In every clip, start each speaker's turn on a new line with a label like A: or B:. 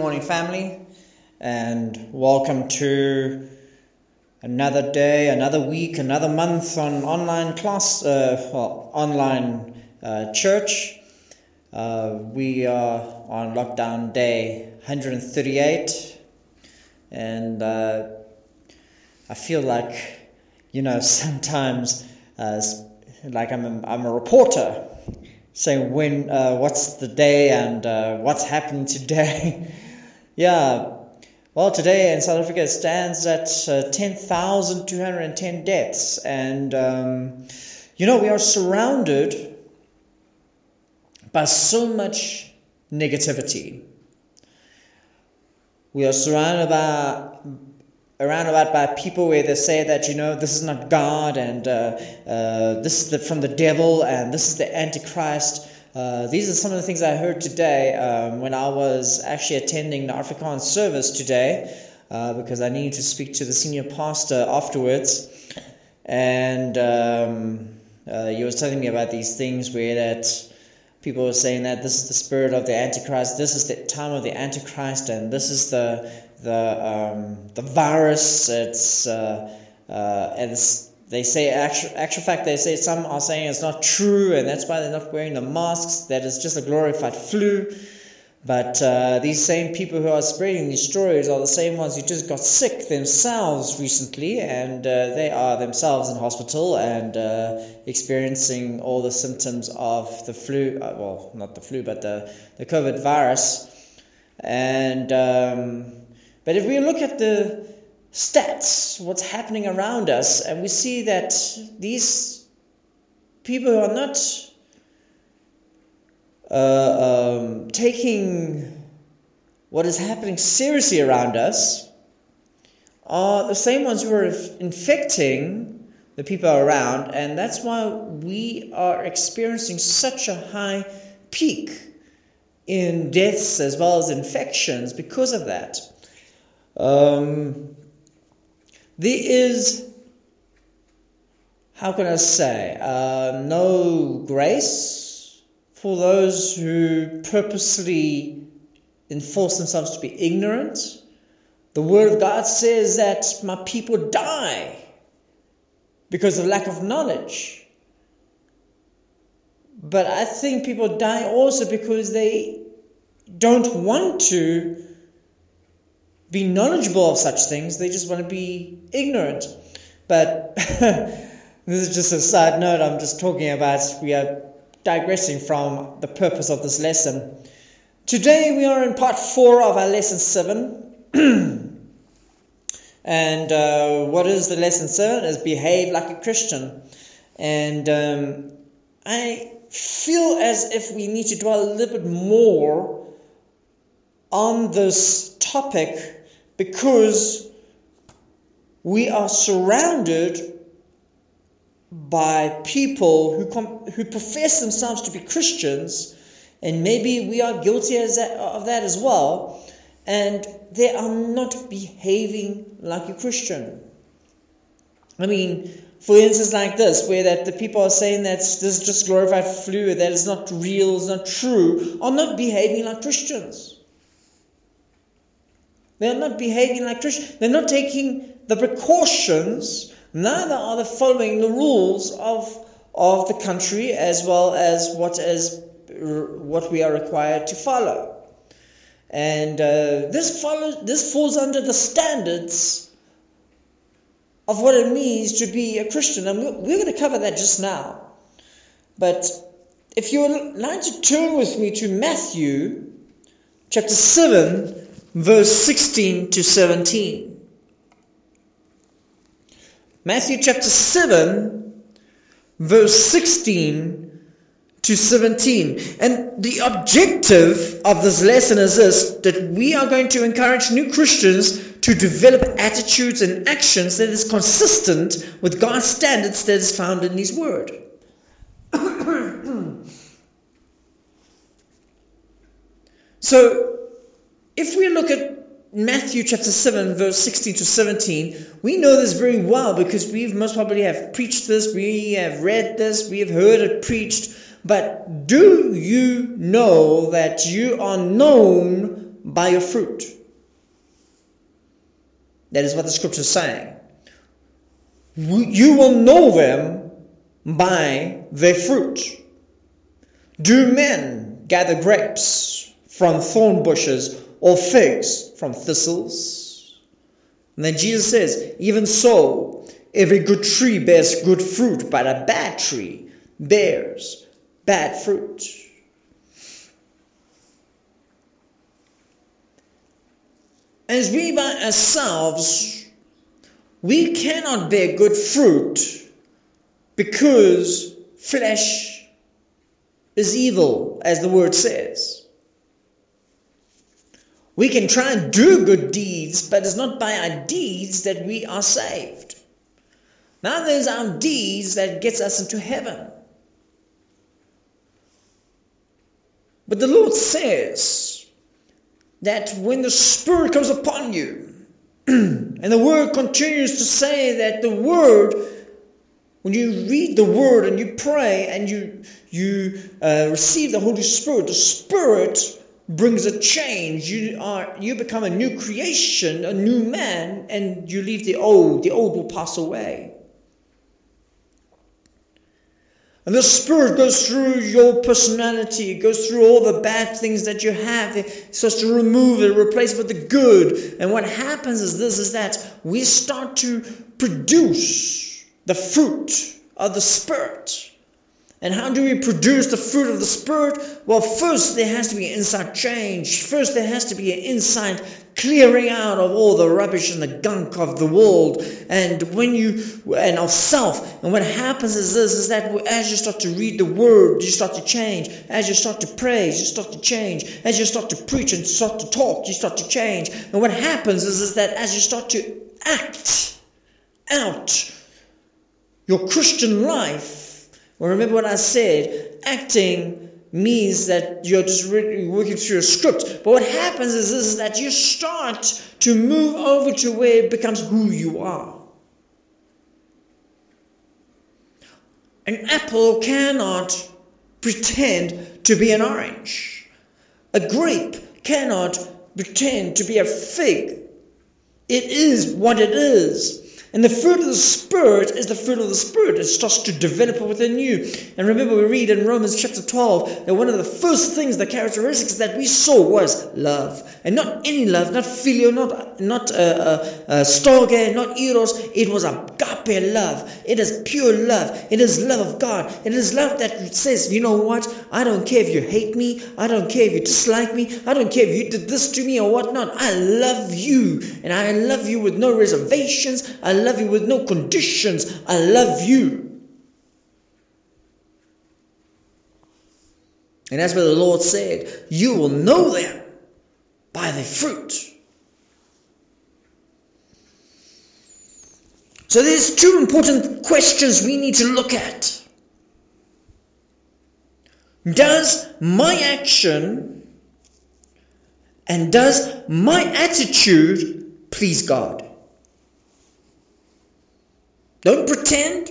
A: Morning, family, and welcome to another day, another week, another month on online class, uh, well, online uh, church. Uh, we are on lockdown day 138, and uh, I feel like, you know, sometimes uh, like I'm a, I'm a reporter saying when, uh, what's the day and uh, what's happening today. yeah, well, today in South Africa it stands at uh, 10,210 deaths, and um, you know we are surrounded by so much negativity. We are surrounded by around about by people where they say that you know this is not God and uh, uh, this is the, from the devil and this is the Antichrist. Uh, these are some of the things I heard today um, when I was actually attending the Afrikaans service today uh, because I needed to speak to the senior pastor afterwards, and um, uh, he was telling me about these things where that people were saying that this is the spirit of the Antichrist, this is the time of the Antichrist, and this is the the um, the virus. It's uh, uh, and it's, they say actual actual fact they say some are saying it's not true, and that's why they're not wearing the masks. That is just a glorified flu. But uh, these same people who are spreading these stories are the same ones who just got sick themselves recently, and uh, they are themselves in hospital and uh, experiencing all the symptoms of the flu. Uh, well, not the flu, but the, the COVID virus. And um, but if we look at the stats, what's happening around us, and we see that these people are not uh, um, taking what is happening seriously around us are the same ones who are infecting the people around, and that's why we are experiencing such a high peak in deaths as well as infections because of that. Um, there is, how can I say, uh, no grace for those who purposely enforce themselves to be ignorant. The Word of God says that my people die because of lack of knowledge. But I think people die also because they don't want to be knowledgeable of such things, they just want to be ignorant. But this is just a side note, I'm just talking about, we are digressing from the purpose of this lesson. Today we are in part four of our lesson seven. and uh, what is the lesson seven? Is behave like a Christian. And um, I feel as if we need to dwell a little bit more on this topic because we are surrounded by people who, com- who profess themselves to be Christians, and maybe we are guilty that, of that as well, and they are not behaving like a Christian. I mean, for instance, like this, where that the people are saying that this is just glorified fluid, that is not real, is not true, are not behaving like Christians. They're not behaving like Christians. They're not taking the precautions neither are they following the rules of, of the country as well as what is what we are required to follow. And uh, this follows this falls under the standards of what it means to be a Christian, and we're, we're going to cover that just now. But if you would like to turn with me to Matthew chapter 7, verse 16 to 17. Matthew chapter 7, verse 16 to 17. And the objective of this lesson is this that we are going to encourage new Christians to develop attitudes and actions that is consistent with God's standards that is found in His Word. so, if we look at Matthew chapter 7, verse 16 to 17, we know this very well because we most probably have preached this, we have read this, we have heard it preached. But do you know that you are known by your fruit. That is what the scripture is saying. You will know them by their fruit. Do men gather grapes from thorn bushes or figs from thistles? And then Jesus says, Even so, every good tree bears good fruit, but a bad tree bears bad fruit. As we by ourselves, we cannot bear good fruit because flesh is evil, as the word says. We can try and do good deeds, but it's not by our deeds that we are saved. Now there's our deeds that gets us into heaven. But the Lord says that when the Spirit comes upon you, and the Word continues to say that the Word, when you read the Word and you pray and you you uh, receive the Holy Spirit, the Spirit brings a change. You are you become a new creation, a new man, and you leave the old. The old will pass away. And the Spirit goes through your personality, it goes through all the bad things that you have. It starts to remove it, replace it with the good. And what happens is this is that we start to produce the fruit of the Spirit. And how do we produce the fruit of the Spirit? Well, first there has to be inside change. First there has to be an inside clearing out of all the rubbish and the gunk of the world and when you and of self. And what happens is this is that as you start to read the word, you start to change. As you start to praise, you start to change. As you start to preach and start to talk, you start to change. And what happens is, is that as you start to act out your Christian life, well, remember what I said acting means that you're just working through a script. But what happens is, is that you start to move over to where it becomes who you are. An apple cannot pretend to be an orange. A grape cannot pretend to be a fig. It is what it is. And the fruit of the Spirit is the fruit of the Spirit. It starts to develop within you. And remember, we read in Romans chapter 12 that one of the first things, the characteristics that we saw was love. And not any love, not filial, not, not uh, uh, uh, storge, not eros. It was agape love. It is pure love. It is love of God. It is love that says, you know what? I don't care if you hate me. I don't care if you dislike me. I don't care if you did this to me or whatnot. I love you. And I love you with no reservations. I love you with no conditions. I love you. And that's what the Lord said. You will know them by their fruit. So there's two important questions we need to look at. Does my action and does my attitude please God? Don't pretend.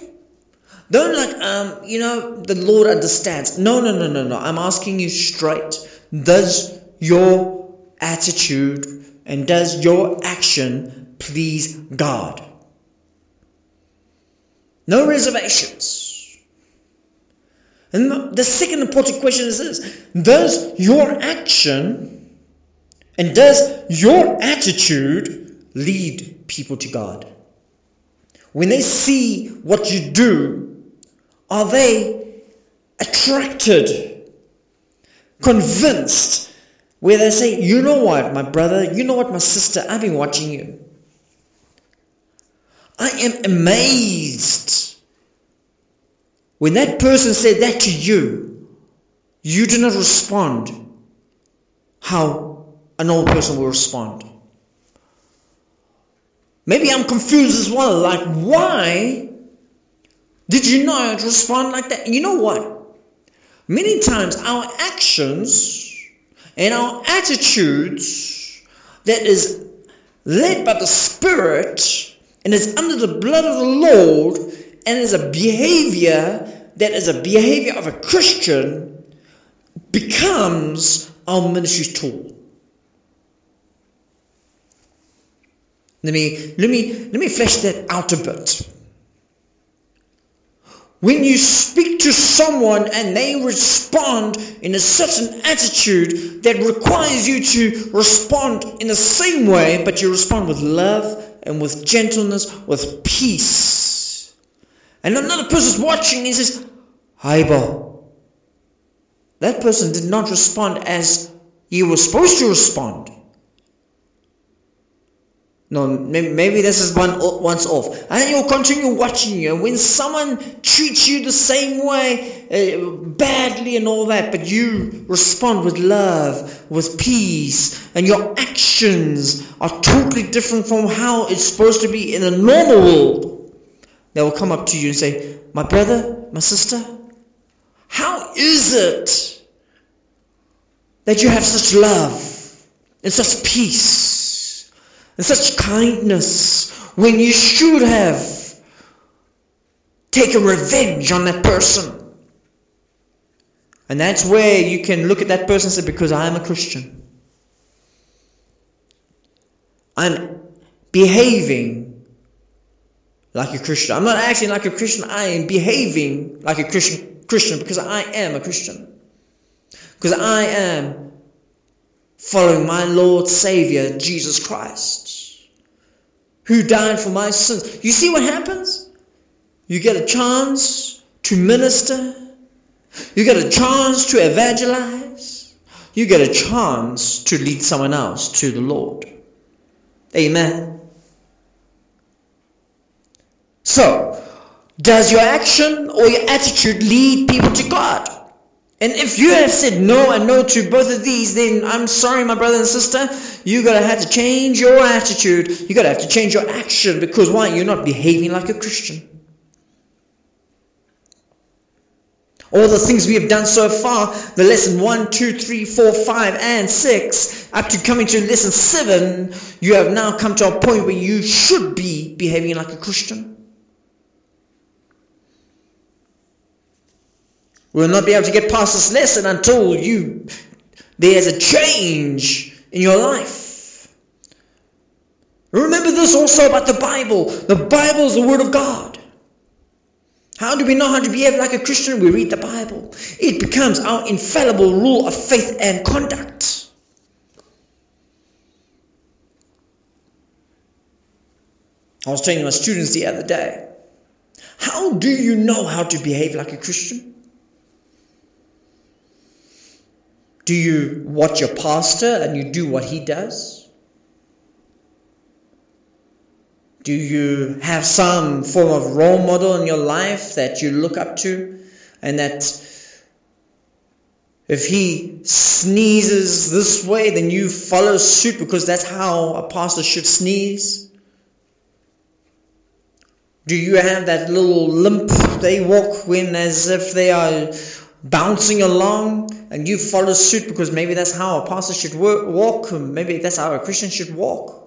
A: Don't like, um, you know, the Lord understands. No, no, no, no, no. I'm asking you straight. Does your attitude and does your action please God? No reservations. And the second important question is this Does your action and does your attitude lead people to God? When they see what you do, are they attracted, convinced, where they say, You know what, my brother, you know what, my sister, I've been watching you. I am amazed. When that person said that to you, you do not respond how an old person will respond. Maybe I'm confused as well. Like, why did you not respond like that? You know what? Many times our actions and our attitudes that is led by the Spirit and is under the blood of the Lord and is a behavior that is a behavior of a Christian becomes our ministry tool. Let me let me let me flesh that out a bit. When you speak to someone and they respond in a certain attitude that requires you to respond in the same way, but you respond with love and with gentleness, with peace. And another person's watching and he says, Haiba. That person did not respond as you were supposed to respond. No, maybe this is one once off. And then you'll continue watching you. And when someone treats you the same way, uh, badly and all that, but you respond with love, with peace, and your actions are totally different from how it's supposed to be in a normal world, they will come up to you and say, My brother, my sister, how is it that you have such love and such peace? And such kindness when you should have taken revenge on that person. And that's where you can look at that person and say, Because I am a Christian. I'm behaving like a Christian. I'm not acting like a Christian. I am behaving like a Christian Christian because I am a Christian. Because I am following my Lord Savior, Jesus Christ, who died for my sins. You see what happens? You get a chance to minister, you get a chance to evangelize, you get a chance to lead someone else to the Lord. Amen. So, does your action or your attitude lead people to God? And if you have said no and no to both of these, then I'm sorry, my brother and sister, you're to have to change your attitude. You're to have to change your action because why? You're not behaving like a Christian. All the things we have done so far, the lesson 1, 2, 3, 4, 5, and 6, up to coming to lesson 7, you have now come to a point where you should be behaving like a Christian. Will not be able to get past this lesson until you there's a change in your life. Remember this also about the Bible. The Bible is the Word of God. How do we know how to behave like a Christian? We read the Bible. It becomes our infallible rule of faith and conduct. I was telling my students the other day, how do you know how to behave like a Christian? Do you watch your pastor and you do what he does? Do you have some form of role model in your life that you look up to and that if he sneezes this way, then you follow suit because that's how a pastor should sneeze? Do you have that little limp they walk when as if they are bouncing along and you follow suit because maybe that's how a pastor should walk, maybe that's how a Christian should walk.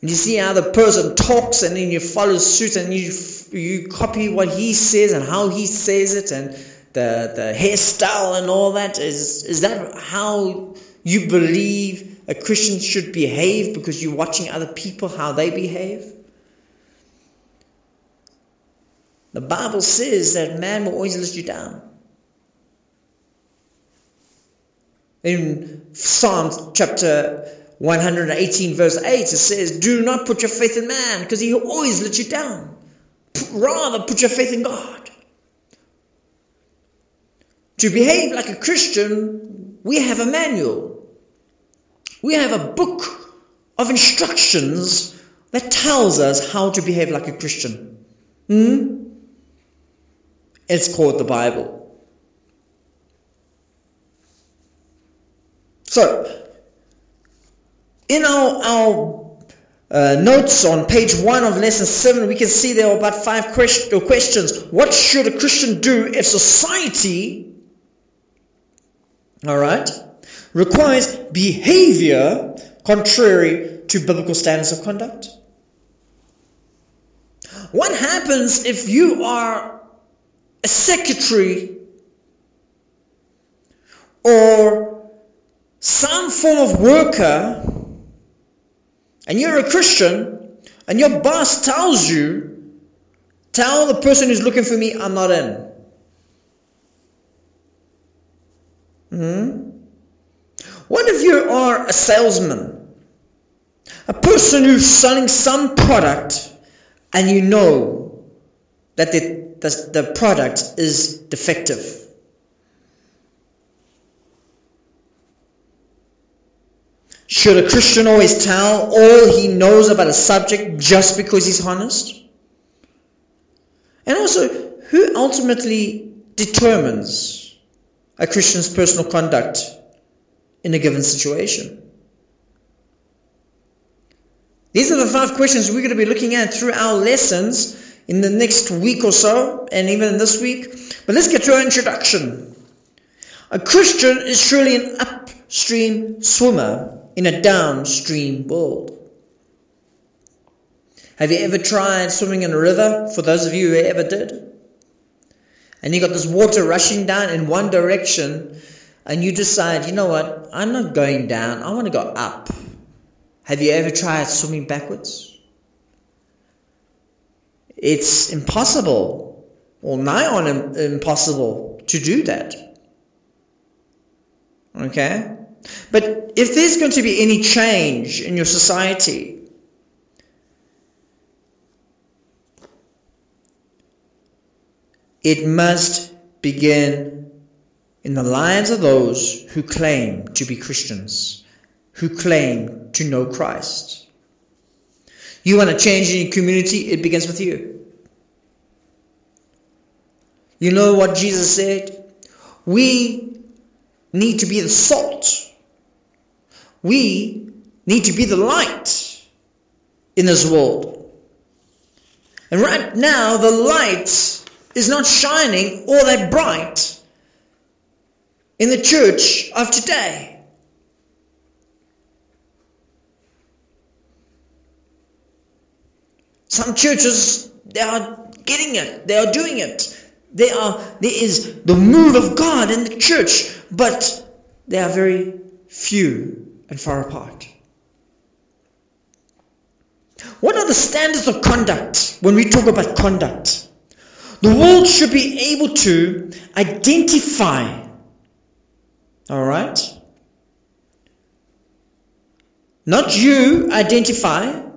A: You see how the person talks and then you follow suit and you you copy what he says and how he says it and the, the hairstyle and all that is is that how you believe a Christian should behave because you're watching other people how they behave? The Bible says that man will always let you down. In Psalms chapter 118, verse 8, it says, Do not put your faith in man, because he will always let you down. Rather, put your faith in God. To behave like a Christian, we have a manual. We have a book of instructions that tells us how to behave like a Christian. Hmm? It's called the Bible. So, in our, our uh, notes on page one of lesson seven, we can see there are about five question, questions. What should a Christian do if society, all right, requires behavior contrary to biblical standards of conduct? What happens if you are a secretary or some form of worker and you're a Christian and your boss tells you, tell the person who's looking for me, I'm not in. Hmm? What if you are a salesman? A person who's selling some product and you know that the, the, the product is defective. Should a Christian always tell all he knows about a subject just because he's honest? And also, who ultimately determines a Christian's personal conduct in a given situation? These are the five questions we're going to be looking at through our lessons in the next week or so, and even in this week. But let's get to our introduction. A Christian is surely an upstream swimmer in a downstream world. Have you ever tried swimming in a river? For those of you who ever did. And you got this water rushing down in one direction, and you decide, you know what, I'm not going down, I want to go up. Have you ever tried swimming backwards? It's impossible, or nigh on impossible, to do that. Okay? But if there's going to be any change in your society, it must begin in the lives of those who claim to be Christians, who claim to know Christ. You want to change in your community, it begins with you. You know what Jesus said? We need to be the salt we need to be the light in this world. And right now, the light is not shining all that bright in the church of today. Some churches, they are getting it, they are doing it. They are, there is the move of God in the church, but they are very few and far apart. What are the standards of conduct when we talk about conduct? The world should be able to identify, all right? Not you identify,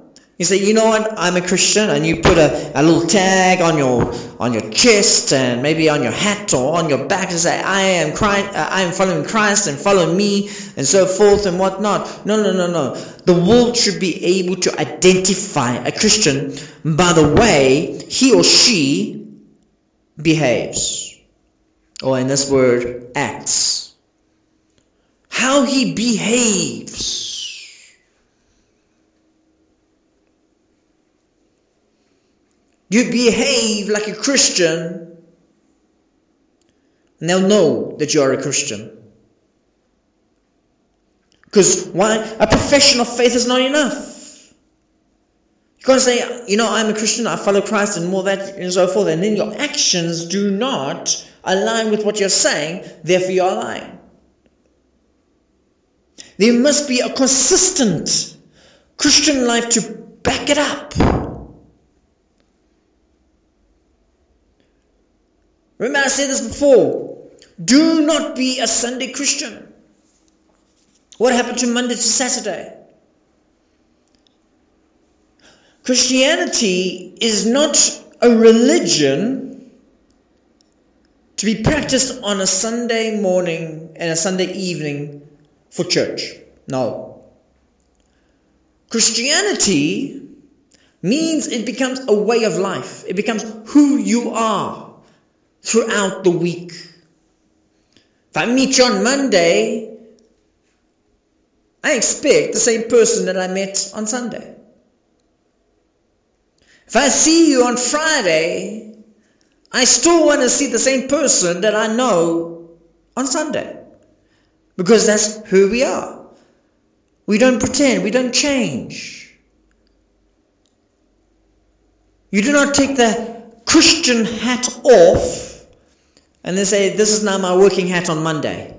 A: you say, you know what, I'm a Christian, and you put a, a little tag on your on your chest and maybe on your hat or on your back to say, I am Christ, uh, I am following Christ and follow me and so forth and whatnot. No, no, no, no. The world should be able to identify a Christian by the way he or she behaves, or in this word, acts. How he behaves you behave like a Christian, and they'll know that you are a Christian. Because why? A profession of faith is not enough. You can't say, you know, I'm a Christian, I follow Christ, and more that, and so forth, and then your actions do not align with what you're saying, therefore you're lying. There must be a consistent Christian life to back it up. Remember, I said this before. Do not be a Sunday Christian. What happened to Monday to Saturday? Christianity is not a religion to be practiced on a Sunday morning and a Sunday evening for church. No. Christianity means it becomes a way of life, it becomes who you are throughout the week. If I meet you on Monday, I expect the same person that I met on Sunday. If I see you on Friday, I still want to see the same person that I know on Sunday. Because that's who we are. We don't pretend, we don't change. You do not take the Christian hat off and they say, This is now my working hat on Monday.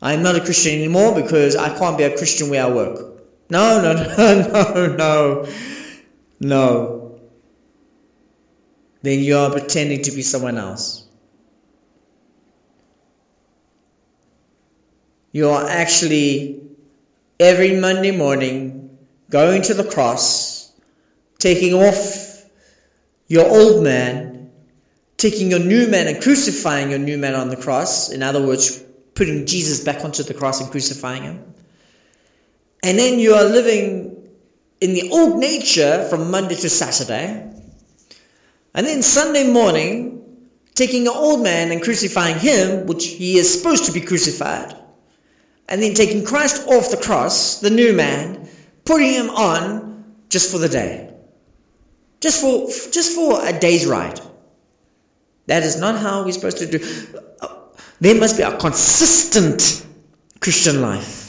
A: I'm not a Christian anymore because I can't be a Christian where I work. No, no, no, no, no, no. Then you are pretending to be someone else. You are actually every Monday morning going to the cross, taking off your old man, taking your new man and crucifying your new man on the cross. In other words, putting Jesus back onto the cross and crucifying him. And then you are living in the old nature from Monday to Saturday. And then Sunday morning, taking your old man and crucifying him, which he is supposed to be crucified. And then taking Christ off the cross, the new man, putting him on just for the day. Just for, just for a day's ride. That is not how we're supposed to do. There must be a consistent Christian life.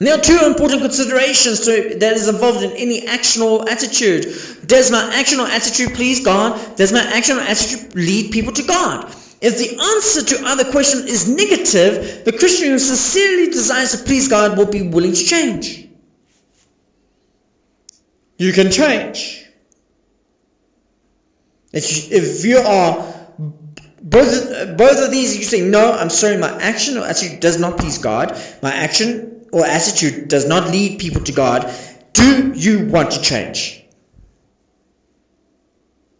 A: There are two important considerations to, that is involved in any action or attitude. Does my action or attitude please God? Does my action or attitude lead people to God? If the answer to either question is negative, the Christian who sincerely desires to please God will be willing to change. You can change. If you are both both of these, you say no. I'm sorry, my action or attitude does not please God. My action or attitude does not lead people to God. Do you want to change?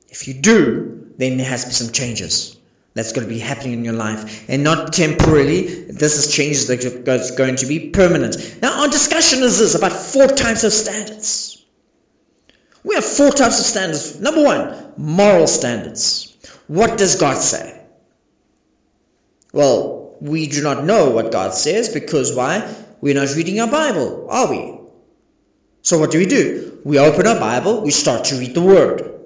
A: If you do, then there has to be some changes that's going to be happening in your life and not temporarily. This is changes that are going to be permanent. Now, our discussion is this about four types of standards. We have four types of standards. Number one, moral standards. What does God say? Well, we do not know what God says because why? We're not reading our Bible, are we? So what do we do? We open our Bible, we start to read the Word.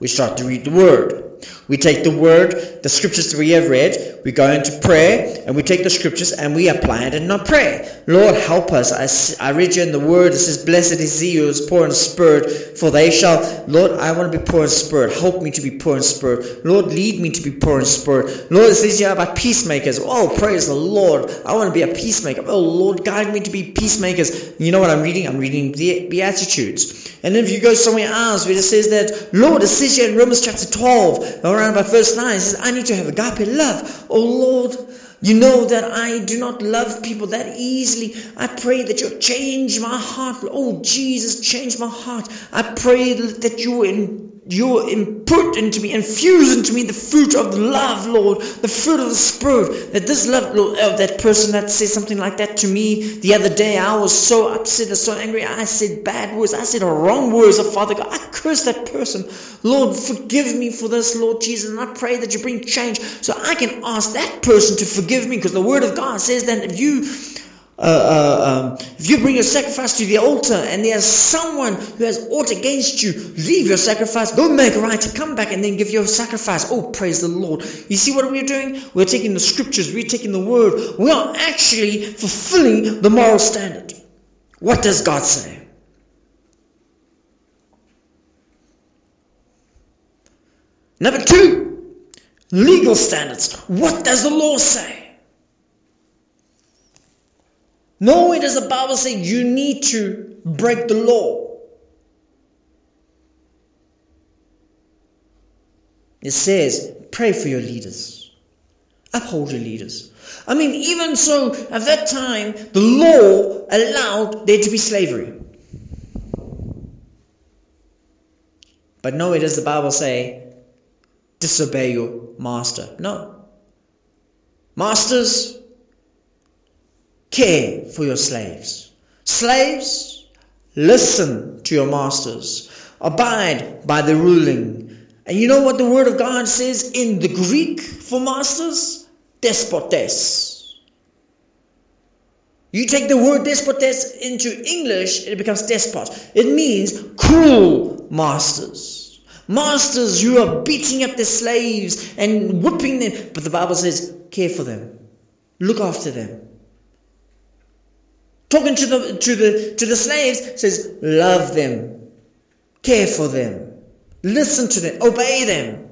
A: We start to read the Word. We take the word, the scriptures that we have read, we go into prayer, and we take the scriptures and we apply it in our prayer. Lord, help us. I, I read you in the word, it says, Blessed is he who is poor in spirit, for they shall. Lord, I want to be poor in spirit. Help me to be poor in spirit. Lord, lead me to be poor in spirit. Lord, it says here about peacemakers. Oh, praise the Lord. I want to be a peacemaker. Oh, Lord, guide me to be peacemakers. You know what I'm reading? I'm reading the Beatitudes. And then if you go somewhere else where it says that, Lord, it says here in Romans chapter 12, around by verse 9, it says, I need to have agape love. Oh Lord, you know that I do not love people that easily. I pray that you change my heart. Oh Jesus, change my heart. I pray that you in you input into me, infuse into me the fruit of the love, Lord, the fruit of the Spirit. That this love, Lord, of that person that said something like that to me the other day, I was so upset and so angry. I said bad words. I said wrong words. Oh, Father God, I cursed that person. Lord, forgive me for this, Lord Jesus. And I pray that you bring change so I can ask that person to forgive me because the Word of God says that if you uh, uh, um, if you bring your sacrifice to the altar and there's someone who has aught against you, leave your sacrifice, go make a right, come back and then give your sacrifice. Oh, praise the Lord. You see what we're doing? We're taking the scriptures, we're taking the word, we are actually fulfilling the moral standard. What does God say? Number two, legal standards. What does the law say? Nowhere does the Bible say you need to break the law. It says, pray for your leaders, uphold your leaders. I mean, even so, at that time, the law allowed there to be slavery. But nowhere does the Bible say, disobey your master. No. Masters, care for your slaves. Slaves, listen to your masters. Abide by the ruling. And you know what the word of God says in the Greek for masters? Despotes. You take the word despotes into English, it becomes despot. It means cruel masters. Masters who are beating up their slaves and whipping them. But the Bible says, care for them. Look after them talking to the to the to the slaves says love them care for them listen to them obey them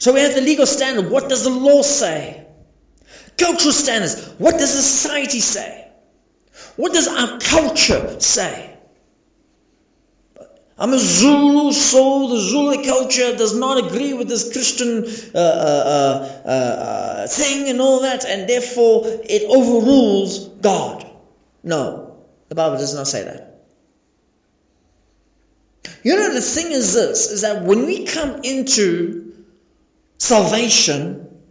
A: So we have the legal standard. What does the law say? Cultural standards. What does society say? What does our culture say? I'm a Zulu, so the Zulu culture does not agree with this Christian uh, uh, uh, uh, thing and all that, and therefore it overrules God. No, the Bible does not say that. You know, the thing is this is that when we come into salvation,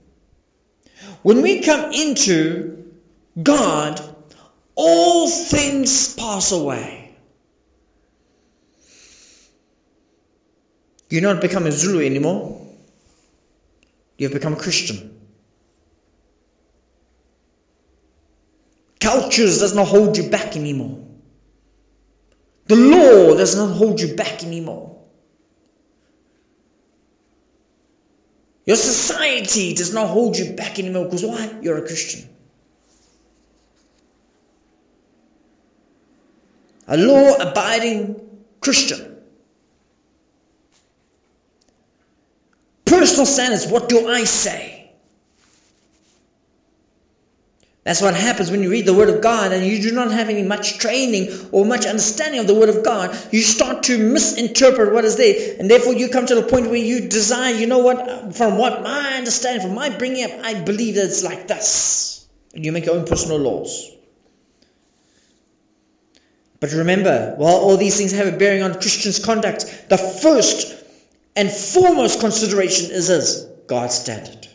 A: when we come into God, all things pass away. You're not become a Zulu anymore. You've become a Christian. Cultures does not hold you back anymore. The law does not hold you back anymore. Your society does not hold you back anymore because why? You're a Christian. A law abiding Christian. Personal standards what do I say? That's what happens when you read the Word of God and you do not have any much training or much understanding of the Word of God. You start to misinterpret what is there, and therefore you come to the point where you desire, you know what, from what my understanding, from my bringing up, I believe that it's like this. And you make your own personal laws. But remember, while all these things have a bearing on Christians' conduct, the first and foremost consideration is this God's standard,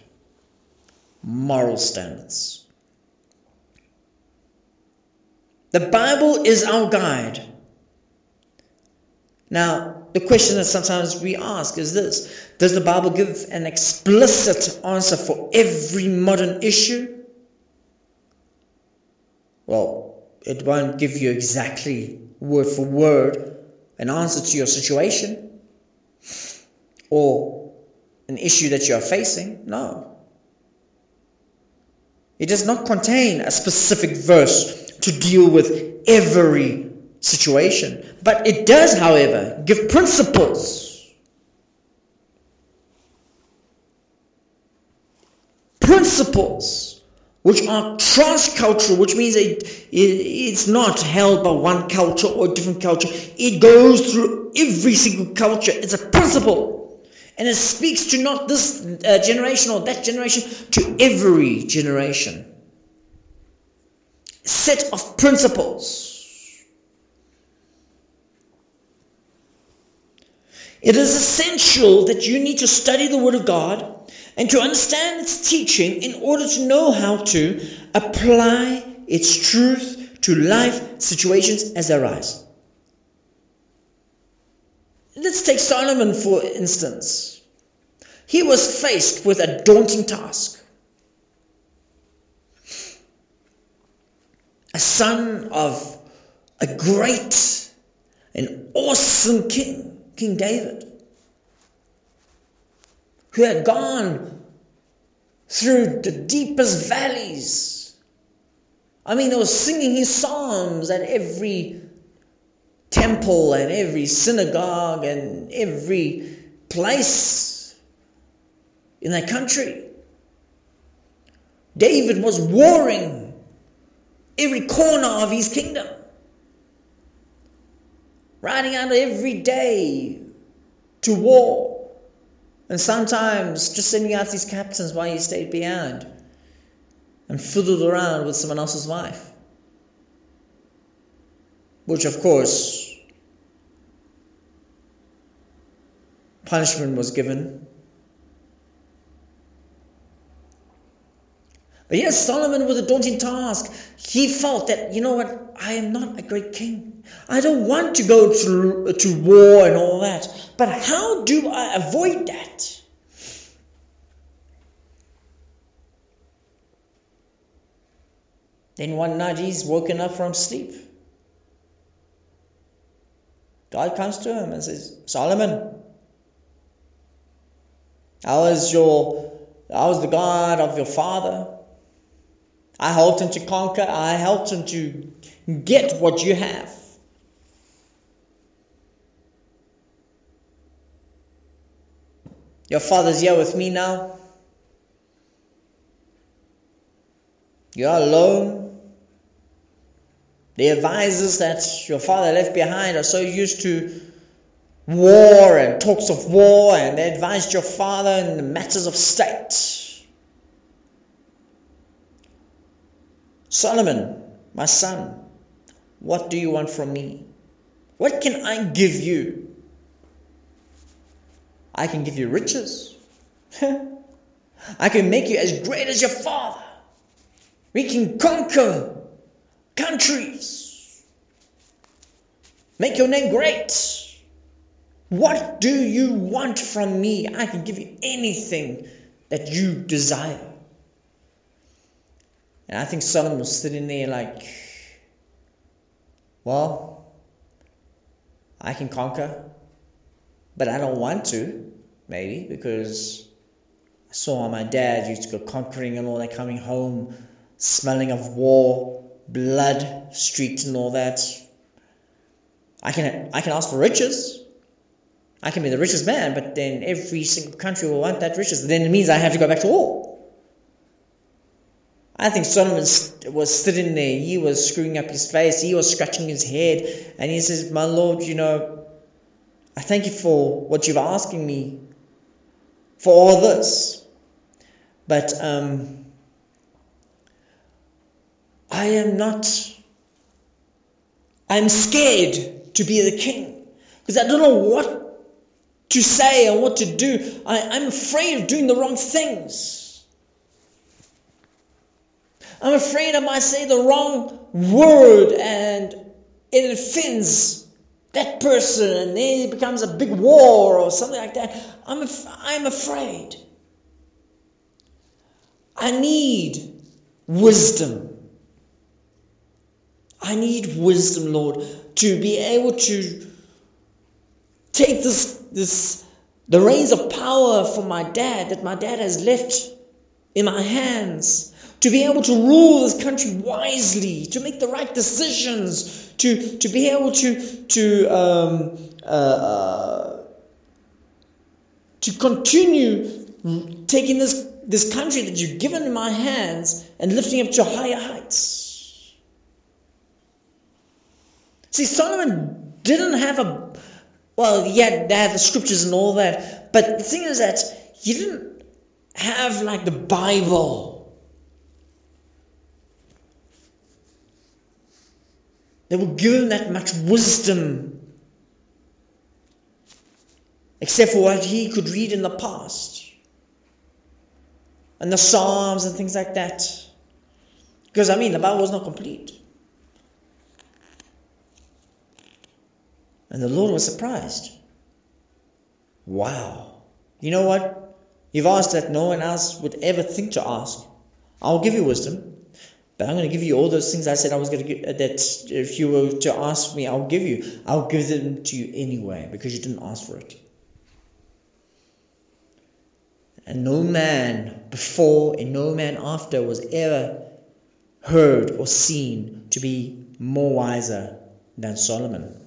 A: moral standards. The Bible is our guide. Now, the question that sometimes we ask is this Does the Bible give an explicit answer for every modern issue? Well, it won't give you exactly word for word an answer to your situation or an issue that you are facing. No. It does not contain a specific verse to deal with every situation. But it does, however, give principles. Principles which are transcultural, which means it, it, it's not held by one culture or a different culture. It goes through every single culture. It's a principle. And it speaks to not this uh, generation or that generation, to every generation set of principles. It is essential that you need to study the Word of God and to understand its teaching in order to know how to apply its truth to life situations as they arise. Let's take Solomon for instance. He was faced with a daunting task. a son of a great and awesome king, King David, who had gone through the deepest valleys. I mean, he was singing his psalms at every temple and every synagogue and every place in that country. David was warring every corner of his kingdom. Riding out every day to war. And sometimes just sending out these captains while he stayed behind and fiddled around with someone else's wife. Which, of course, punishment was given But yes, Solomon was a daunting task. He felt that, you know what, I am not a great king. I don't want to go to, to war and all that. But how do I avoid that? Then one night he's woken up from sleep. God comes to him and says, Solomon, how is your how is the God of your father? I helped him to conquer. I helped him to get what you have. Your father's here with me now. You're alone. The advisors that your father left behind are so used to war and talks of war, and they advised your father in the matters of state. Solomon, my son, what do you want from me? What can I give you? I can give you riches. I can make you as great as your father. We can conquer countries. Make your name great. What do you want from me? I can give you anything that you desire. And I think Solomon was sitting there like, well, I can conquer, but I don't want to, maybe, because I saw my dad used to go conquering and all that, coming home smelling of war, blood streaked and all that. I can I can ask for riches. I can be the richest man, but then every single country will want that riches. Then it means I have to go back to war. I think Solomon was sitting there. He was screwing up his face. He was scratching his head. And he says, My Lord, you know, I thank you for what you've asking me for all this. But um, I am not, I'm scared to be the king because I don't know what to say and what to do. I, I'm afraid of doing the wrong things. I'm afraid I might say the wrong word and it offends that person and then it becomes a big war or something like that. I'm, af- I'm afraid. I need wisdom. I need wisdom, Lord, to be able to take this this the reins of power for my dad that my dad has left in my hands to be able to rule this country wisely, to make the right decisions, to, to be able to, to, um, uh, uh, to continue taking this, this country that you've given in my hands and lifting up to higher heights. See, Solomon didn't have a well, yeah, they had the scriptures and all that, but the thing is that you didn't have like the Bible. They were given that much wisdom, except for what he could read in the past, and the Psalms and things like that. Because I mean, the Bible was not complete. And the Lord was surprised. Wow. You know what? You've asked that no one else would ever think to ask. I'll give you wisdom, but I'm going to give you all those things I said I was going to give, uh, that if you were to ask me, I'll give you. I'll give them to you anyway because you didn't ask for it. And no man before and no man after was ever heard or seen to be more wiser than Solomon.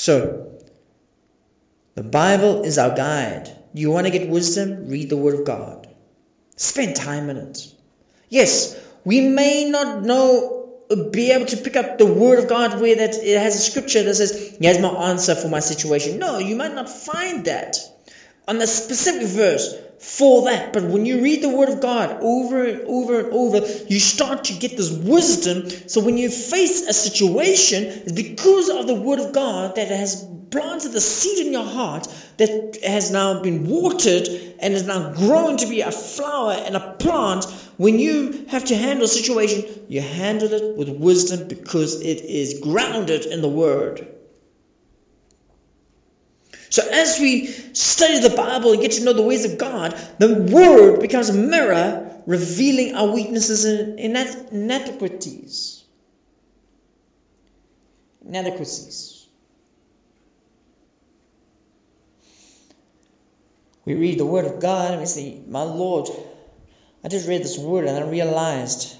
A: So, the Bible is our guide. You want to get wisdom? Read the Word of God. Spend time in it. Yes, we may not know, uh, be able to pick up the Word of God where that it has a scripture that says, Here's my answer for my situation. No, you might not find that on the specific verse for that. But when you read the Word of God over and over and over, you start to get this wisdom. So when you face a situation, it's because of the Word of God that has planted the seed in your heart that has now been watered and is now grown to be a flower and a plant. When you have to handle a situation, you handle it with wisdom because it is grounded in the Word. So as we study the Bible and get to know the ways of God, the Word becomes a mirror revealing our weaknesses and inadequacies. Inadequacies. We read the Word of God and we say, My Lord, I just read this Word and I realized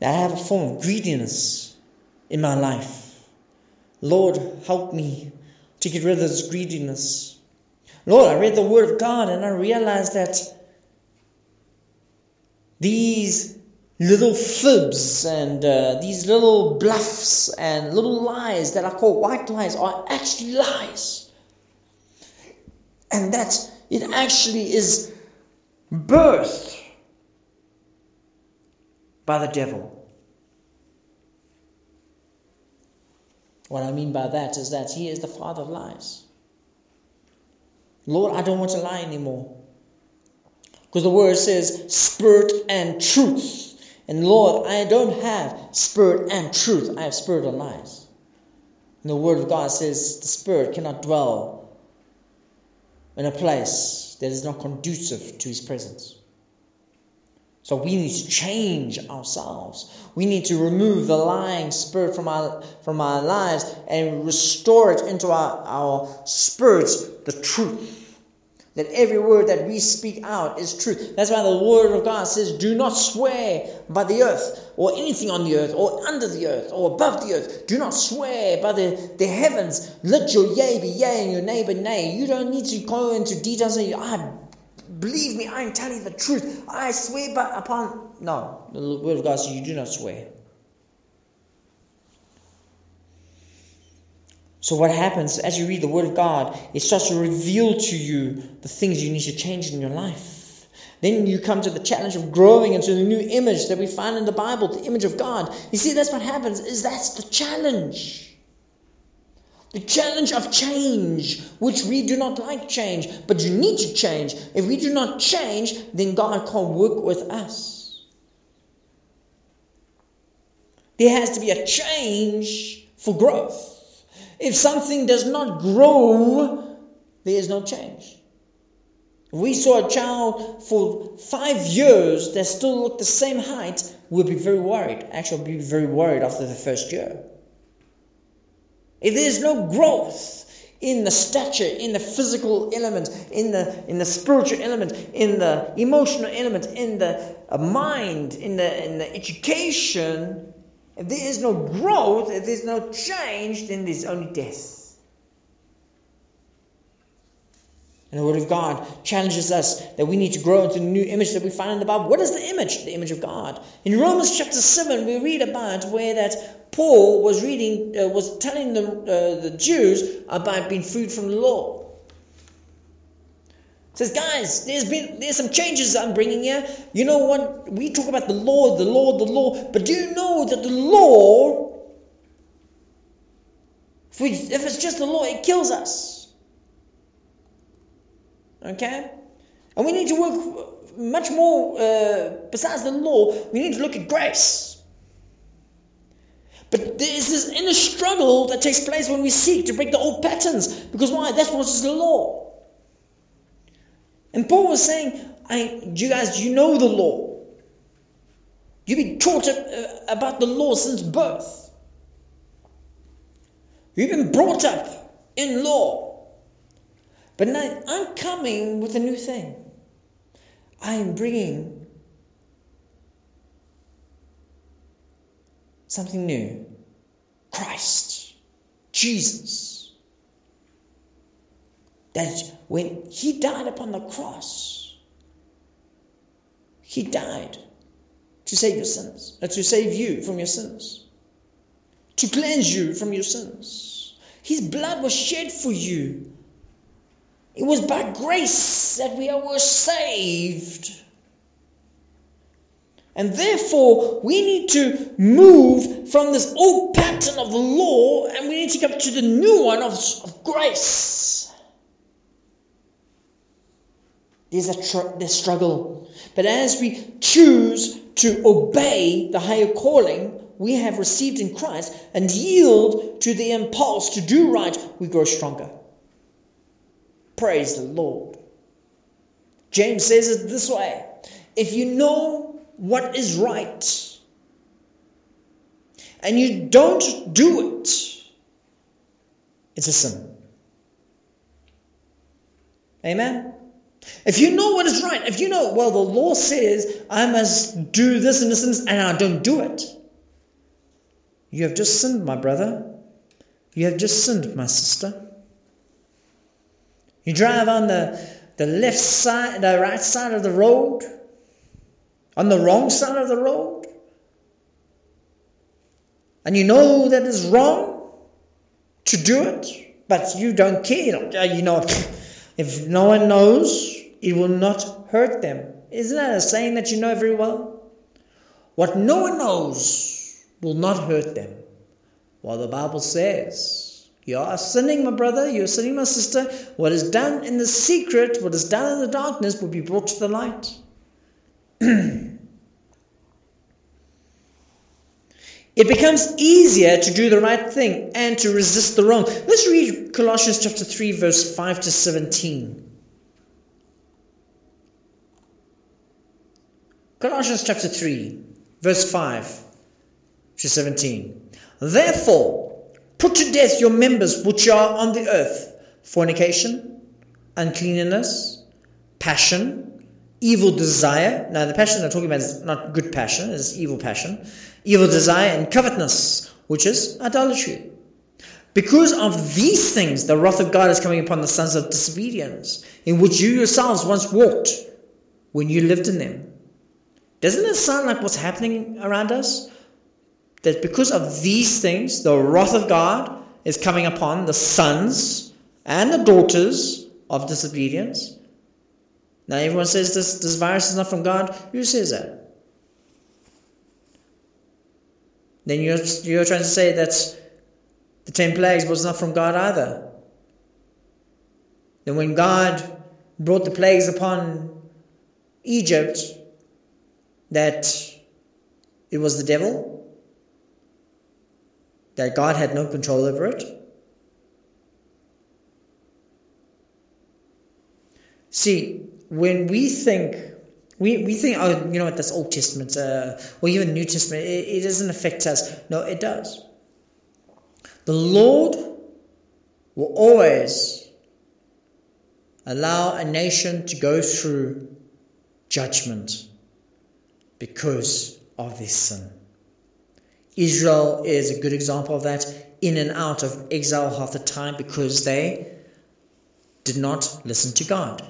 A: that I have a form of greediness in my life. Lord, help me to get rid of this greediness. Lord, I read the Word of God and I realized that these little fibs and uh, these little bluffs and little lies that I call white lies are actually lies. And that it actually is birthed by the devil. What I mean by that is that he is the father of lies. Lord, I don't want to lie anymore. Because the word says spirit and truth. And Lord, I don't have spirit and truth. I have spirit and lies. And the word of God says the spirit cannot dwell in a place that is not conducive to his presence. So we need to change ourselves. We need to remove the lying spirit from our from our lives and restore it into our, our spirits, the truth. That every word that we speak out is truth. That's why the word of God says, Do not swear by the earth, or anything on the earth, or under the earth, or above the earth. Do not swear by the, the heavens. Let your yea be yea and your neighbor nay. You don't need to go into details and I believe me, I am telling you the truth. I swear by upon no, the word of God says you do not swear. So, what happens as you read the Word of God, it starts to reveal to you the things you need to change in your life. Then you come to the challenge of growing into the new image that we find in the Bible, the image of God. You see, that's what happens, is that's the challenge. The challenge of change, which we do not like change, but you need to change. If we do not change, then God can't work with us. There has to be a change for growth. If something does not grow, there is no change. If we saw a child for five years that still looked the same height, we'd be very worried. Actually, be very worried after the first year. If there's no growth in the stature, in the physical element, in the in the spiritual element, in the emotional element, in the uh, mind, in the in the education, if there is no growth, if there's no change, then there's only death. And the Word of God challenges us that we need to grow into the new image that we find in the Bible. What is the image? The image of God. In Romans chapter 7, we read about where that Paul was reading, uh, was telling the, uh, the Jews about being freed from the law says, guys, there's been there's some changes I'm bringing here. You know what? We talk about the law, the law, the law, but do you know that the law, if, we, if it's just the law, it kills us. Okay, and we need to work much more. Uh, besides the law, we need to look at grace. But there is this inner struggle that takes place when we seek to break the old patterns. Because why? That's what is the law. And Paul was saying, I, you guys, you know the law. You've been taught about the law since birth. You've been brought up in law. But now I'm coming with a new thing. I am bringing something new Christ, Jesus that when he died upon the cross, he died to save your sins, uh, to save you from your sins, to cleanse you from your sins. His blood was shed for you. It was by grace that we were saved. And therefore, we need to move from this old pattern of the law and we need to come to the new one of, of grace. There's a tr- there's struggle. But as we choose to obey the higher calling we have received in Christ and yield to the impulse to do right, we grow stronger. Praise the Lord. James says it this way if you know what is right and you don't do it, it's a sin. Amen? If you know what is right, if you know, well, the law says I must do this and this and this, and I don't do it, You have just sinned, my brother. You have just sinned, my sister. You drive on the, the left side, the right side of the road, on the wrong side of the road, and you know that it's wrong to do it, but you don't care. Uh, you know, if no one knows, it will not hurt them. Isn't that a saying that you know very well? What no one knows will not hurt them. While the Bible says, You are sinning, my brother, you are sinning, my sister. What is done in the secret, what is done in the darkness, will be brought to the light. It becomes easier to do the right thing and to resist the wrong. Let's read Colossians chapter 3, verse 5 to 17. Colossians chapter 3, verse 5 to 17. Therefore, put to death your members which are on the earth fornication, uncleanness, passion, evil desire. Now, the passion I'm talking about is not good passion, it's evil passion. Evil desire and covetousness, which is idolatry. Because of these things, the wrath of God is coming upon the sons of disobedience, in which you yourselves once walked when you lived in them. Doesn't it sound like what's happening around us? That because of these things, the wrath of God is coming upon the sons and the daughters of disobedience. Now, everyone says this, this virus is not from God. Who says that? Then you're, you're trying to say that the ten plagues was not from God either. Then when God brought the plagues upon Egypt, that it was the devil, that God had no control over it. See, when we think, we, we think, oh, you know what, that's Old Testament, uh, or even New Testament, it, it doesn't affect us. No, it does. The Lord will always allow a nation to go through judgment because of this sin. Israel is a good example of that, in and out of exile half the time because they did not listen to God.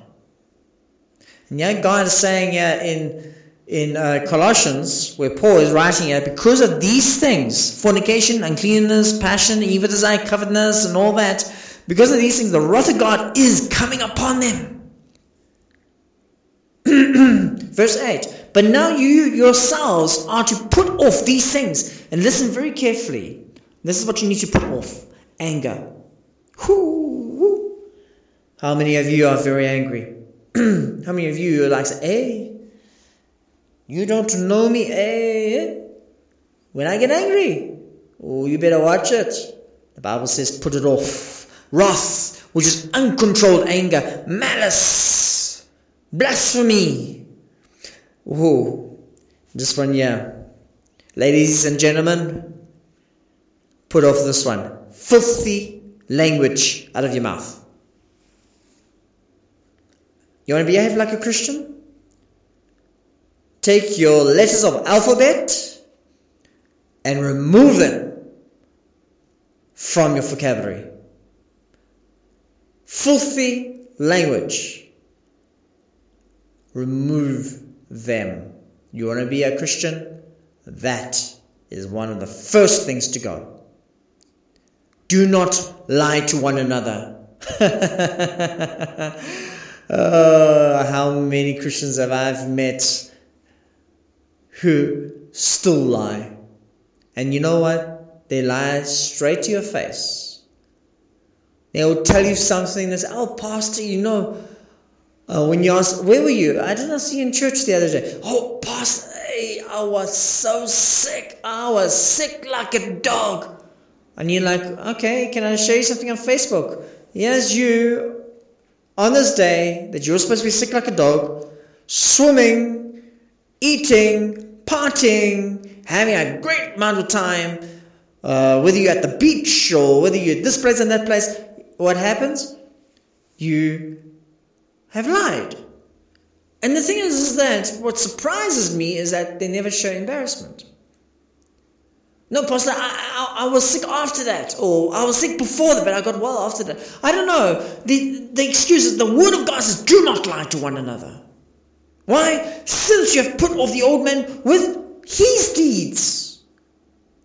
A: And yet God is saying here in in uh, Colossians, where Paul is writing here, because of these things, fornication, uncleanness, passion, evil desire, covetousness, and all that, because of these things, the wrath of God is coming upon them. Verse 8 but now you yourselves are to put off these things. And listen very carefully. This is what you need to put off anger. How many of you are very angry? How many of you are like, hey, you don't know me, hey? When I get angry, oh, you better watch it. The Bible says, put it off. Wrath, which is uncontrolled anger, malice, blasphemy, Whoa, this one, yeah. Ladies and gentlemen, put off this one. Filthy language out of your mouth. You want to behave like a Christian? Take your letters of alphabet and remove them from your vocabulary. Filthy language. Remove them. You want to be a Christian? That is one of the first things to go. Do not lie to one another. oh, how many Christians have I met who still lie? And you know what? They lie straight to your face. They will tell you something that's, oh, Pastor, you know, uh, when you ask, where were you? I didn't see you in church the other day. Oh, Pastor, hey, I was so sick. I was sick like a dog. And you're like, okay, can I show you something on Facebook? Here's you on this day that you're supposed to be sick like a dog, swimming, eating, partying, having a great amount of time, uh, whether you're at the beach or whether you're at this place and that place. What happens? You have lied. And the thing is, is that what surprises me is that they never show embarrassment. No, Pastor, I, I, I, was sick after that, or I was sick before that, but I got well after that. I don't know. The, the excuse is the Word of God says, do not lie to one another. Why? Since you have put off the old man with his deeds.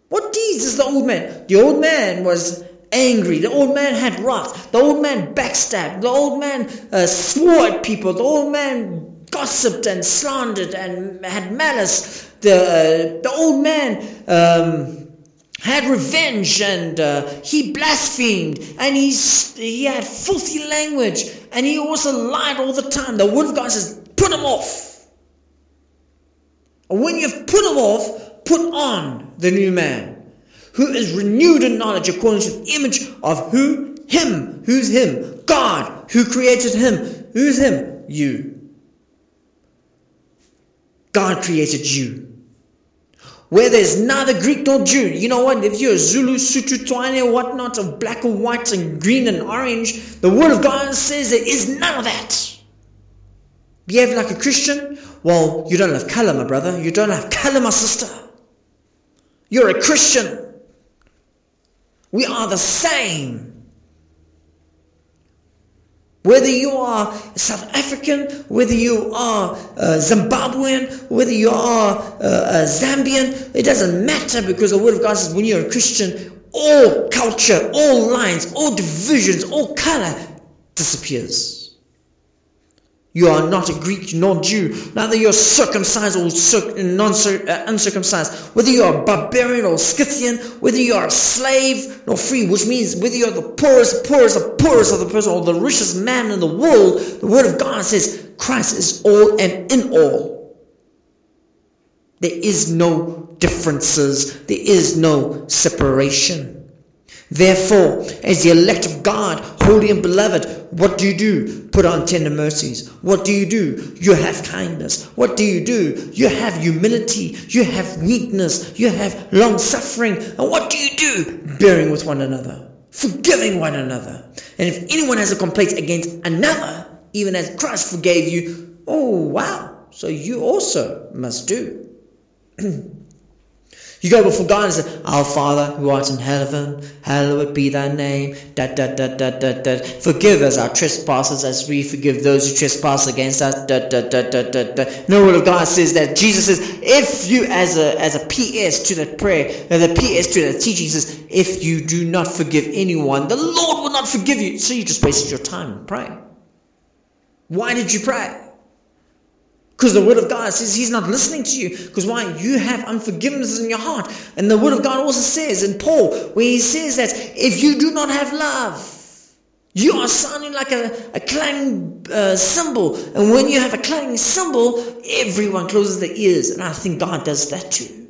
A: What deeds is the old man? The old man was angry. The old man had wrath. The old man backstabbed. The old man uh, swore at people. The old man gossiped and slandered and had malice. The, uh, the old man um, had revenge and uh, he blasphemed and he's, he had filthy language and he also lied all the time. The word of God says, put him off. When you've put him off, put on the new man who is renewed in knowledge according to the image of who? Him. Who's him? God. Who created him? Who's him? You. God created you. Where there's neither Greek nor Jew. You know what? If you're a Zulu, Sotho, Tswana, whatnot, of black and white and green and orange, the Word of God says there is none of that. Behave like a Christian? Well, you don't have color, my brother. You don't have color, my sister. You're a Christian. We are the same. Whether you are South African, whether you are uh, Zimbabwean, whether you are uh, uh, Zambian, it doesn't matter because the Word of God says when you're a Christian, all culture, all lines, all divisions, all color disappears. You are not a Greek nor Jew, neither you're circumcised or non uh, uncircumcised, whether you are a barbarian or Scythian, whether you are a slave nor free, which means whether you're the poorest, poorest, the poorest of the person, or the richest man in the world, the Word of God says Christ is all and in all. There is no differences, there is no separation. Therefore, as the elect of God, holy and beloved, what do you do? Put on tender mercies. What do you do? You have kindness. What do you do? You have humility. You have meekness. You have long suffering. And what do you do? Bearing with one another, forgiving one another. And if anyone has a complaint against another, even as Christ forgave you, oh wow, so you also must do. You go before God and say, Our Father who art in heaven, hallowed be thy name. Da, da, da, da, da, da. Forgive us our trespasses as we forgive those who trespass against us. Da, da, da, da, da, da. No word of God says that Jesus says, if you as a as a PS to that prayer, and the PS to that teaching says, if you do not forgive anyone, the Lord will not forgive you. So you just wasted your time praying. Why did you pray? Because the Word of God says He's not listening to you. Because why? You have unforgiveness in your heart. And the Word of God also says in Paul, where he says that if you do not have love, you are sounding like a, a clanging uh, cymbal. And when you have a clanging cymbal, everyone closes their ears. And I think God does that too.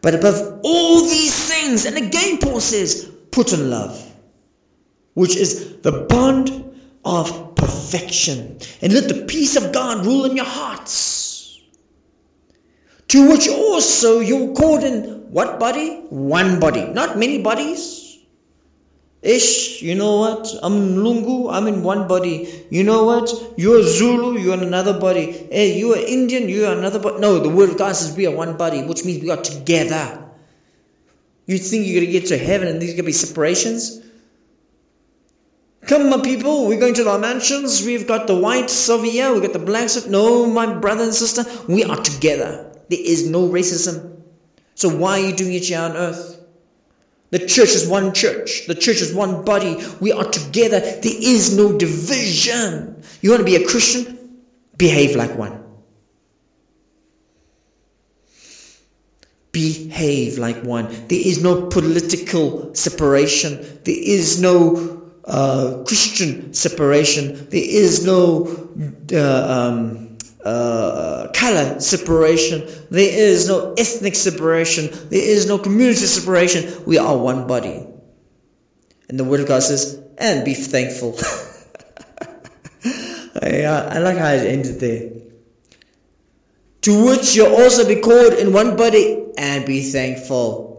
A: But above all these things, and again Paul says, put on love, which is the bond of perfection. And let the peace of God rule in your hearts. To which also you're called in what body? One body. Not many bodies. Ish, you know what? I'm Lungu, I'm in one body. You know what? You're Zulu, you're in another body. Eh, hey, you are Indian, you are another body. No, the word of God says we are one body, which means we are together. You think you're going to get to heaven and there's going to be separations? Come, my people, we're going to our mansions. We've got the whites over here, we've got the blacks. No, my brother and sister, we are together. There is no racism. So why are you doing it here on earth? The church is one church. The church is one body. We are together. There is no division. You want to be a Christian? Behave like one. Behave like one. There is no political separation. There is no uh, Christian separation. There is no uh, um, uh, color separation. There is no ethnic separation. There is no community separation. We are one body. And the Word of God says, and be thankful. I, I like how it ended there. To which you'll also be called in one body and be thankful.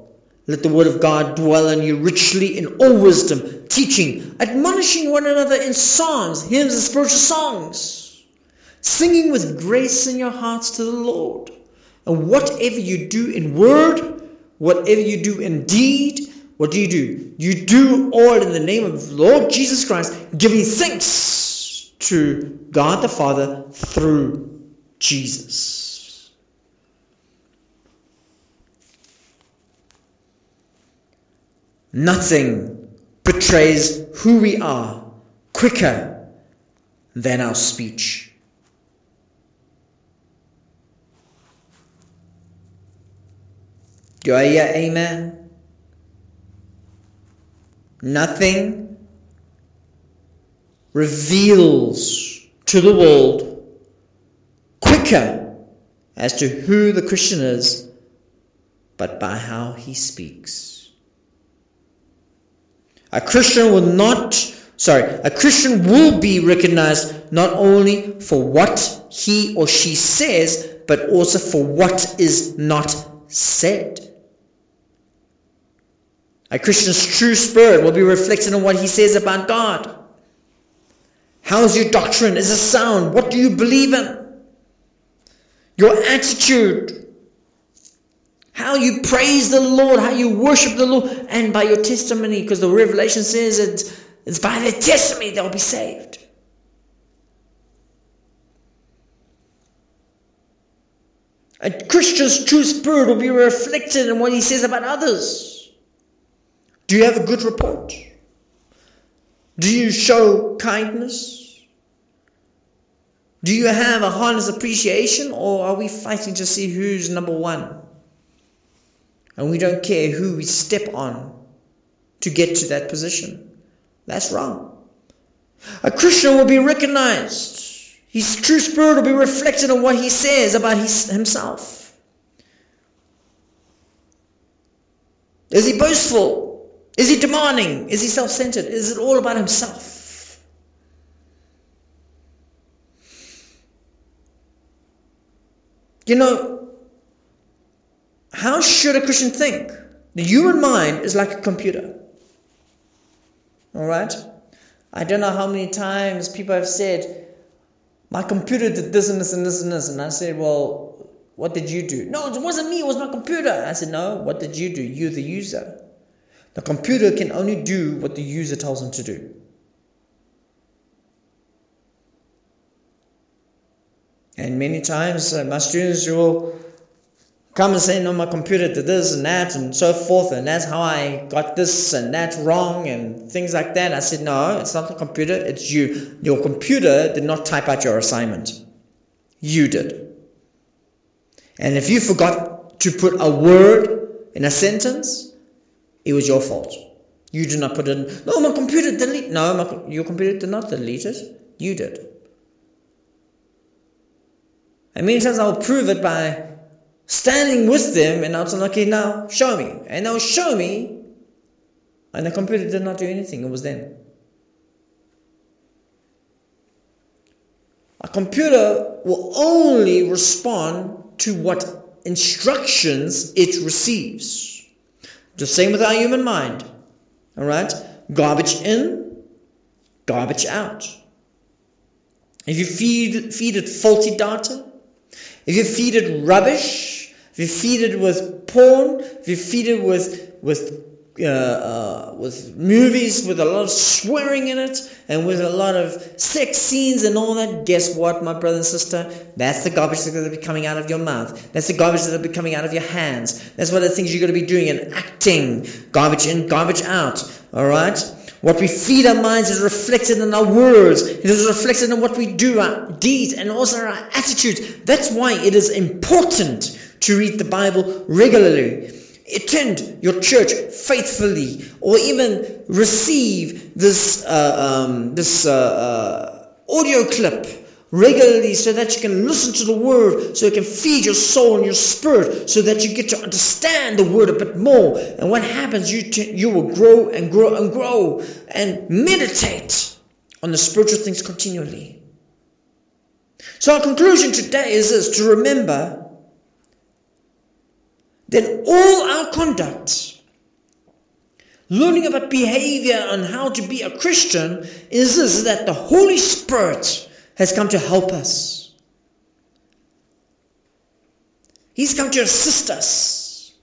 A: Let the word of God dwell in you richly in all wisdom, teaching, admonishing one another in psalms, hymns, and spiritual songs, singing with grace in your hearts to the Lord. And whatever you do in word, whatever you do in deed, what do you do? You do all in the name of Lord Jesus Christ, giving thanks to God the Father through Jesus. Nothing betrays who we are quicker than our speech. Do I hear amen? Nothing reveals to the world quicker as to who the Christian is, but by how he speaks. A Christian will not, sorry, a Christian will be recognized not only for what he or she says, but also for what is not said. A Christian's true spirit will be reflected in what he says about God. How's your doctrine? Is it sound? What do you believe in? Your attitude. How you praise the Lord, how you worship the Lord, and by your testimony, because the revelation says it, it's by their testimony they'll be saved. A Christian's true spirit will be reflected in what he says about others. Do you have a good report? Do you show kindness? Do you have a honest appreciation or are we fighting to see who's number one? And we don't care who we step on to get to that position. That's wrong. A Christian will be recognized. His true spirit will be reflected in what he says about his, himself. Is he boastful? Is he demanding? Is he self centered? Is it all about himself? You know, how should a Christian think? The human mind is like a computer. All right? I don't know how many times people have said, My computer did this and this and this and this. And I said, Well, what did you do? No, it wasn't me, it was my computer. I said, No, what did you do? You're the user. The computer can only do what the user tells them to do. And many times uh, my students will come and say, no, my computer did this and that and so forth, and that's how I got this and that wrong and things like that. I said, no, it's not the computer, it's you. Your computer did not type out your assignment. You did. And if you forgot to put a word in a sentence, it was your fault. You did not put it in. No, my computer delete. No, my, your computer did not delete it. You did. And many times I'll prove it by standing with them and I'll say, okay, now show me. And they'll show me. And the computer did not do anything. It was them. A computer will only respond to what instructions it receives. The same with our human mind. All right? Garbage in, garbage out. If you feed, feed it faulty data, if you feed it rubbish, you feed it with porn, We feed it with, with uh, uh, with movies with a lot of swearing in it and with a lot of sex scenes and all that, guess what, my brother and sister? That's the garbage that's going to be coming out of your mouth. That's the garbage that's going to be coming out of your hands. That's what the things you're going to be doing and acting. Garbage in, garbage out. All right? What we feed our minds is reflected in our words. It is reflected in what we do, our deeds, and also our attitudes. That's why it is important to read the Bible regularly attend your church faithfully or even receive this, uh, um, this uh, uh, audio clip regularly so that you can listen to the word, so it can feed your soul and your spirit, so that you get to understand the word a bit more. And what happens, you, t- you will grow and grow and grow and meditate on the spiritual things continually. So, our conclusion today is this to remember then all our conduct, learning about behavior and how to be a Christian, is this that the Holy Spirit has come to help us. He's come to assist us.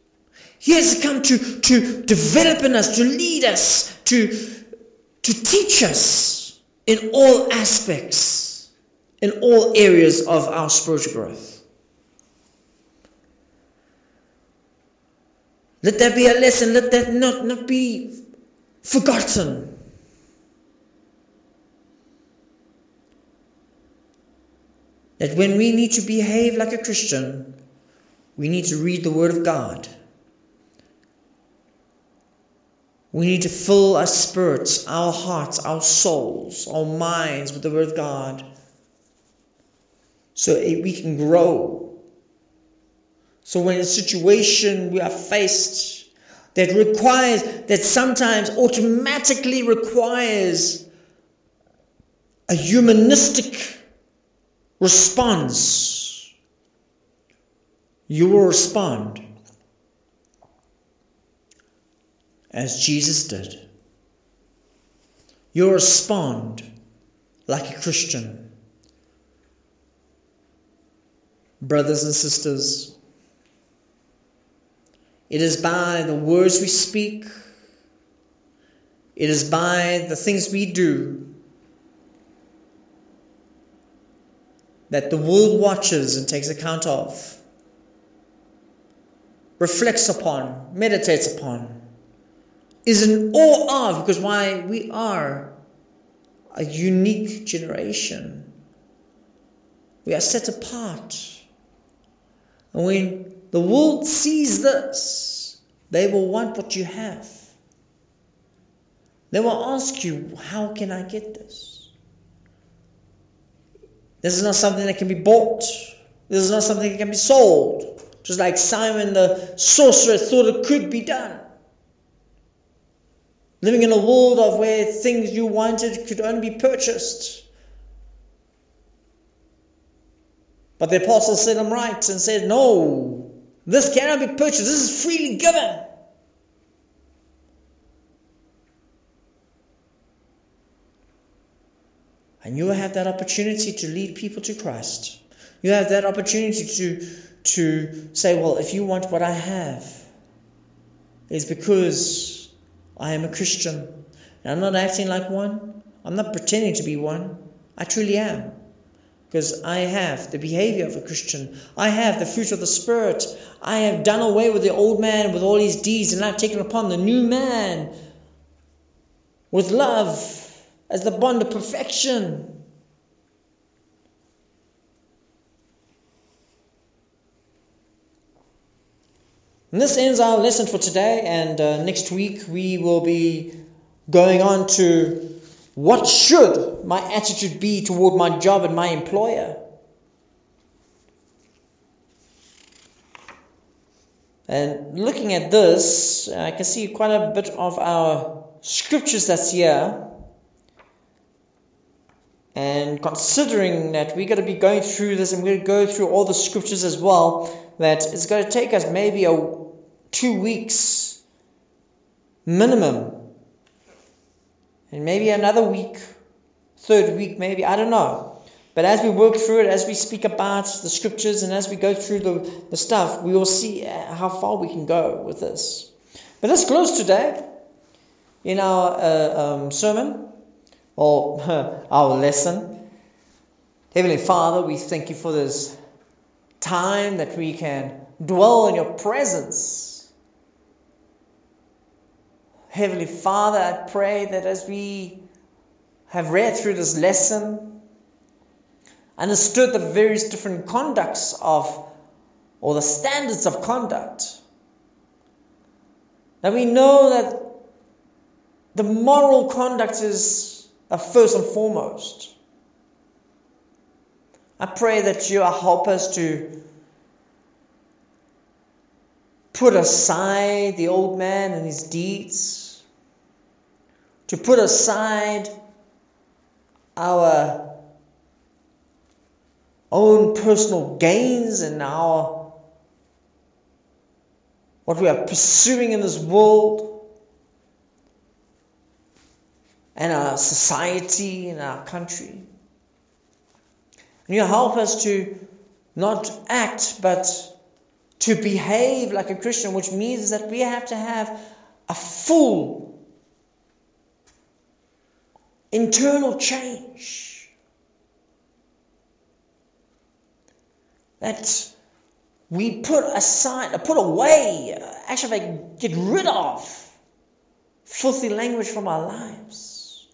A: He has come to, to develop in us, to lead us, to, to teach us in all aspects, in all areas of our spiritual growth. Let that be a lesson. Let that not, not be forgotten. That when we need to behave like a Christian, we need to read the Word of God. We need to fill our spirits, our hearts, our souls, our minds with the Word of God so we can grow. So when a situation we are faced that requires, that sometimes automatically requires a humanistic response, you will respond as Jesus did. You'll respond like a Christian. Brothers and sisters, it is by the words we speak, it is by the things we do that the world watches and takes account of, reflects upon, meditates upon, is in awe of, because why? We are a unique generation. We are set apart. And when the world sees this, they will want what you have. They will ask you, How can I get this? This is not something that can be bought. This is not something that can be sold. Just like Simon the sorcerer thought it could be done. Living in a world of where things you wanted could only be purchased. But the apostle set him right and said, No, this cannot be purchased. This is freely given. And you have that opportunity to lead people to Christ. You have that opportunity to, to say, well, if you want what I have, it's because I am a Christian. And I'm not acting like one. I'm not pretending to be one. I truly am. Because I have the behavior of a Christian. I have the fruit of the Spirit. I have done away with the old man with all his deeds and I've taken upon the new man with love as the bond of perfection. And this ends our lesson for today, and uh, next week we will be going on to what should my attitude be toward my job and my employer? And looking at this, uh, I can see quite a bit of our scriptures that's here. And considering that we're going to be going through this and we're going to go through all the scriptures as well, that it's going to take us maybe a two weeks minimum and maybe another week, third week, maybe, I don't know. But as we work through it, as we speak about the scriptures, and as we go through the, the stuff, we will see how far we can go with this. But let's close today in our uh, um, sermon, or our lesson. Heavenly Father, we thank you for this time that we can dwell in your presence Heavenly Father, I pray that as we have read through this lesson, understood the various different conducts of, or the standards of conduct, that we know that the moral conduct is first and foremost. I pray that you help us to put aside the old man and his deeds, to put aside our own personal gains and our what we are pursuing in this world and our society and our country. And you help us to not act but to behave like a Christian, which means that we have to have a full internal change. That we put aside, put away, actually get rid of filthy language from our lives.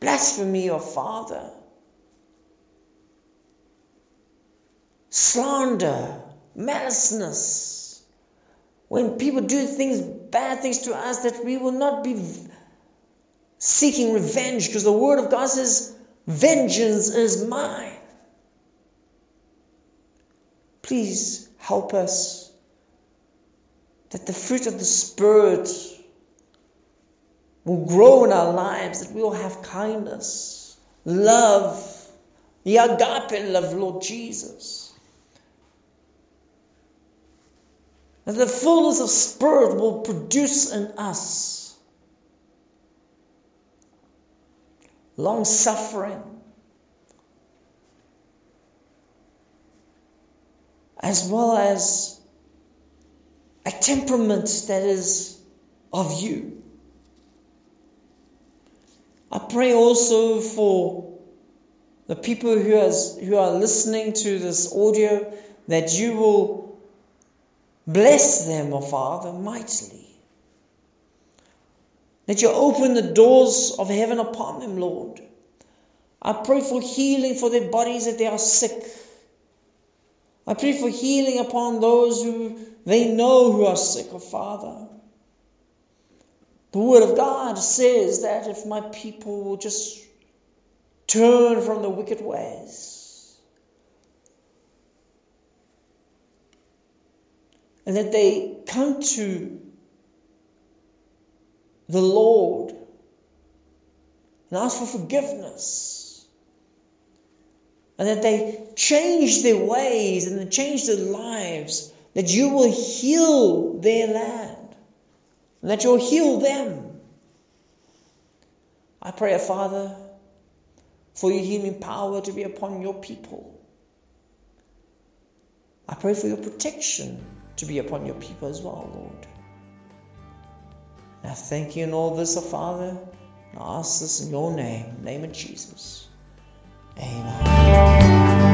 A: Blasphemy of Father. Slander, maliceness. When people do things, bad things to us, that we will not be seeking revenge because the Word of God says, Vengeance is mine. Please help us that the fruit of the Spirit will grow in our lives, that we will have kindness, love, the agape love, Lord Jesus. That the fullness of Spirit will produce in us long suffering, as well as a temperament that is of you. I pray also for the people who, has, who are listening to this audio that you will bless them, O oh Father, mightily. That you open the doors of heaven upon them, Lord. I pray for healing for their bodies if they are sick. I pray for healing upon those who they know who are sick, oh Father. The Word of God says that if my people will just turn from the wicked ways and that they come to the Lord and ask for forgiveness and that they change their ways and they change their lives, that you will heal their land, and that you'll heal them. I pray, Father, for your healing power to be upon your people. I pray for your protection to be upon your people as well, Lord. And I thank you in all this, O Father. I ask this in your name, name of Jesus. Amen.